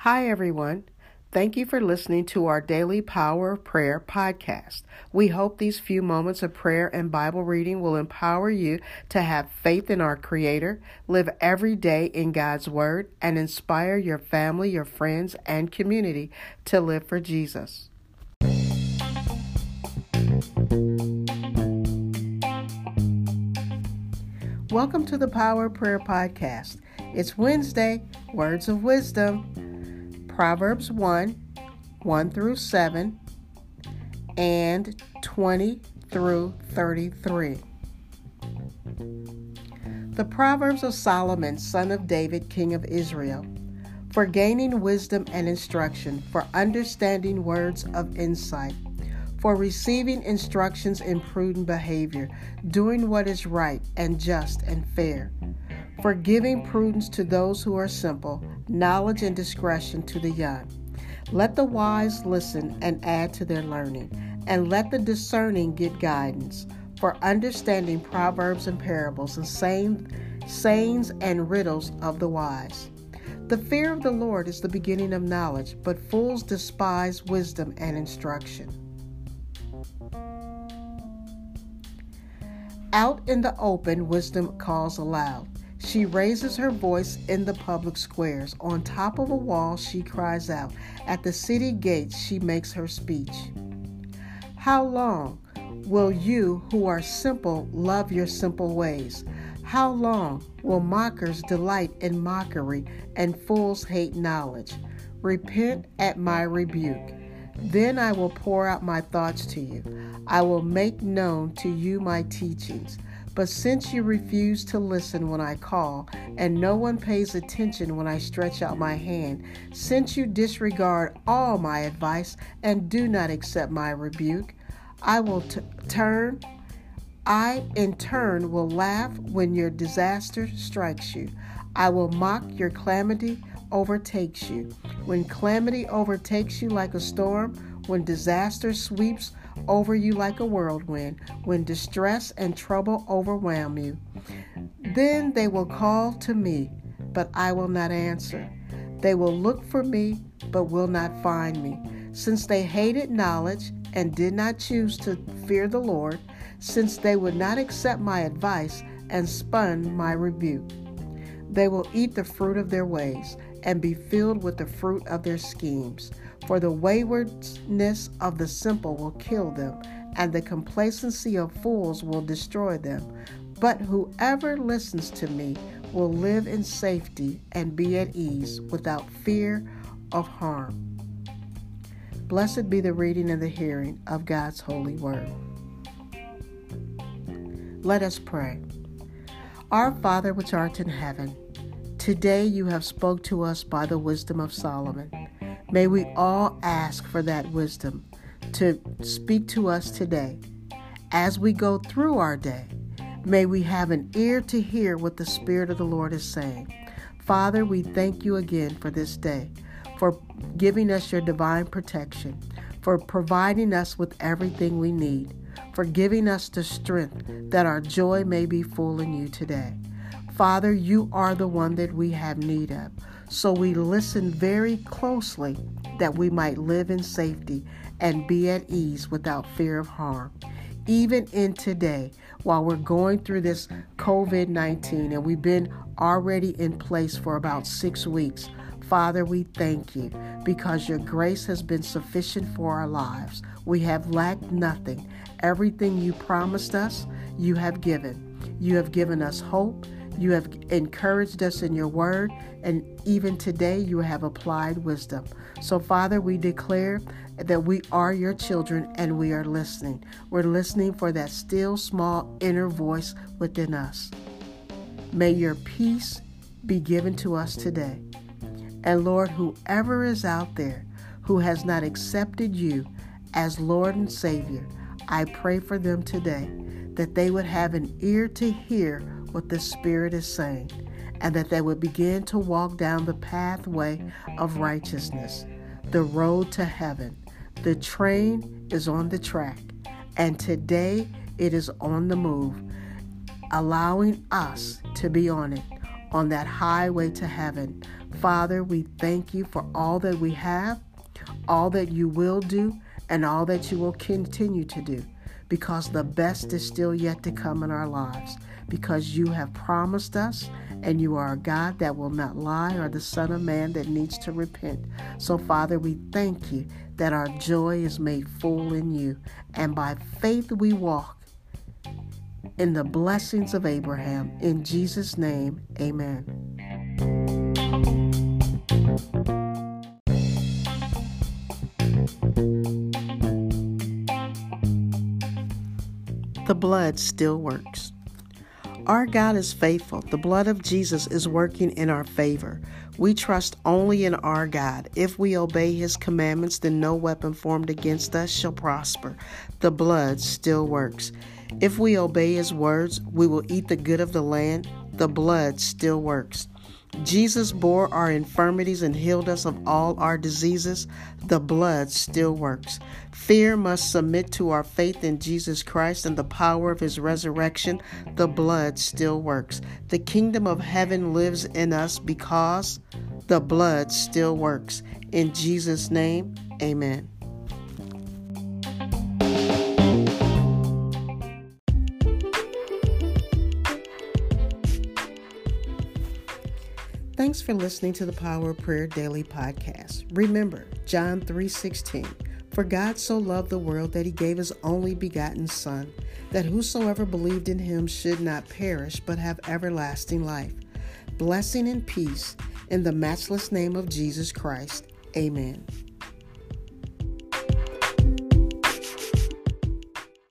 Hi, everyone. Thank you for listening to our daily Power of Prayer podcast. We hope these few moments of prayer and Bible reading will empower you to have faith in our Creator, live every day in God's Word, and inspire your family, your friends, and community to live for Jesus. Welcome to the Power of Prayer podcast. It's Wednesday, Words of Wisdom. Proverbs 1 1 through 7 and 20 through 33. The Proverbs of Solomon, son of David, king of Israel, for gaining wisdom and instruction, for understanding words of insight, for receiving instructions in prudent behavior, doing what is right and just and fair for giving prudence to those who are simple, knowledge and discretion to the young. Let the wise listen and add to their learning, and let the discerning get guidance for understanding proverbs and parables and saying, sayings and riddles of the wise. The fear of the Lord is the beginning of knowledge, but fools despise wisdom and instruction. Out in the open, wisdom calls aloud. She raises her voice in the public squares. On top of a wall, she cries out. At the city gates, she makes her speech. How long will you who are simple love your simple ways? How long will mockers delight in mockery and fools hate knowledge? Repent at my rebuke. Then I will pour out my thoughts to you. I will make known to you my teachings. But since you refuse to listen when I call, and no one pays attention when I stretch out my hand, since you disregard all my advice and do not accept my rebuke, I will t- turn. I, in turn, will laugh when your disaster strikes you. I will mock your calamity overtakes you. When calamity overtakes you like a storm, when disaster sweeps over you like a whirlwind, when distress and trouble overwhelm you. Then they will call to me, but I will not answer. They will look for me, but will not find me. Since they hated knowledge and did not choose to fear the Lord, since they would not accept my advice and spun my rebuke. They will eat the fruit of their ways and be filled with the fruit of their schemes. For the waywardness of the simple will kill them, and the complacency of fools will destroy them. But whoever listens to me will live in safety and be at ease without fear of harm. Blessed be the reading and the hearing of God's holy word. Let us pray. Our Father which art in heaven, today you have spoke to us by the wisdom of Solomon. May we all ask for that wisdom to speak to us today. As we go through our day, may we have an ear to hear what the Spirit of the Lord is saying. Father, we thank you again for this day, for giving us your divine protection, for providing us with everything we need, for giving us the strength that our joy may be full in you today. Father, you are the one that we have need of. So we listen very closely that we might live in safety and be at ease without fear of harm. Even in today, while we're going through this COVID 19 and we've been already in place for about six weeks, Father, we thank you because your grace has been sufficient for our lives. We have lacked nothing. Everything you promised us, you have given. You have given us hope. You have encouraged us in your word, and even today you have applied wisdom. So, Father, we declare that we are your children and we are listening. We're listening for that still small inner voice within us. May your peace be given to us today. And Lord, whoever is out there who has not accepted you as Lord and Savior, I pray for them today that they would have an ear to hear what the Spirit is saying, and that they would begin to walk down the pathway of righteousness, the road to heaven. The train is on the track, and today it is on the move, allowing us to be on it, on that highway to heaven. Father, we thank you for all that we have, all that you will do, and all that you will continue to do, because the best is still yet to come in our lives, because you have promised us, and you are a God that will not lie or the Son of Man that needs to repent. So, Father, we thank you that our joy is made full in you, and by faith we walk in the blessings of Abraham. In Jesus' name, amen. The blood still works. Our God is faithful. The blood of Jesus is working in our favor. We trust only in our God. If we obey his commandments, then no weapon formed against us shall prosper. The blood still works. If we obey his words, we will eat the good of the land. The blood still works. Jesus bore our infirmities and healed us of all our diseases. The blood still works. Fear must submit to our faith in Jesus Christ and the power of his resurrection. The blood still works. The kingdom of heaven lives in us because the blood still works. In Jesus' name, amen. Thanks for listening to the Power of Prayer Daily podcast. Remember, John 3:16, for God so loved the world that he gave his only begotten son, that whosoever believed in him should not perish but have everlasting life. Blessing and peace in the matchless name of Jesus Christ. Amen.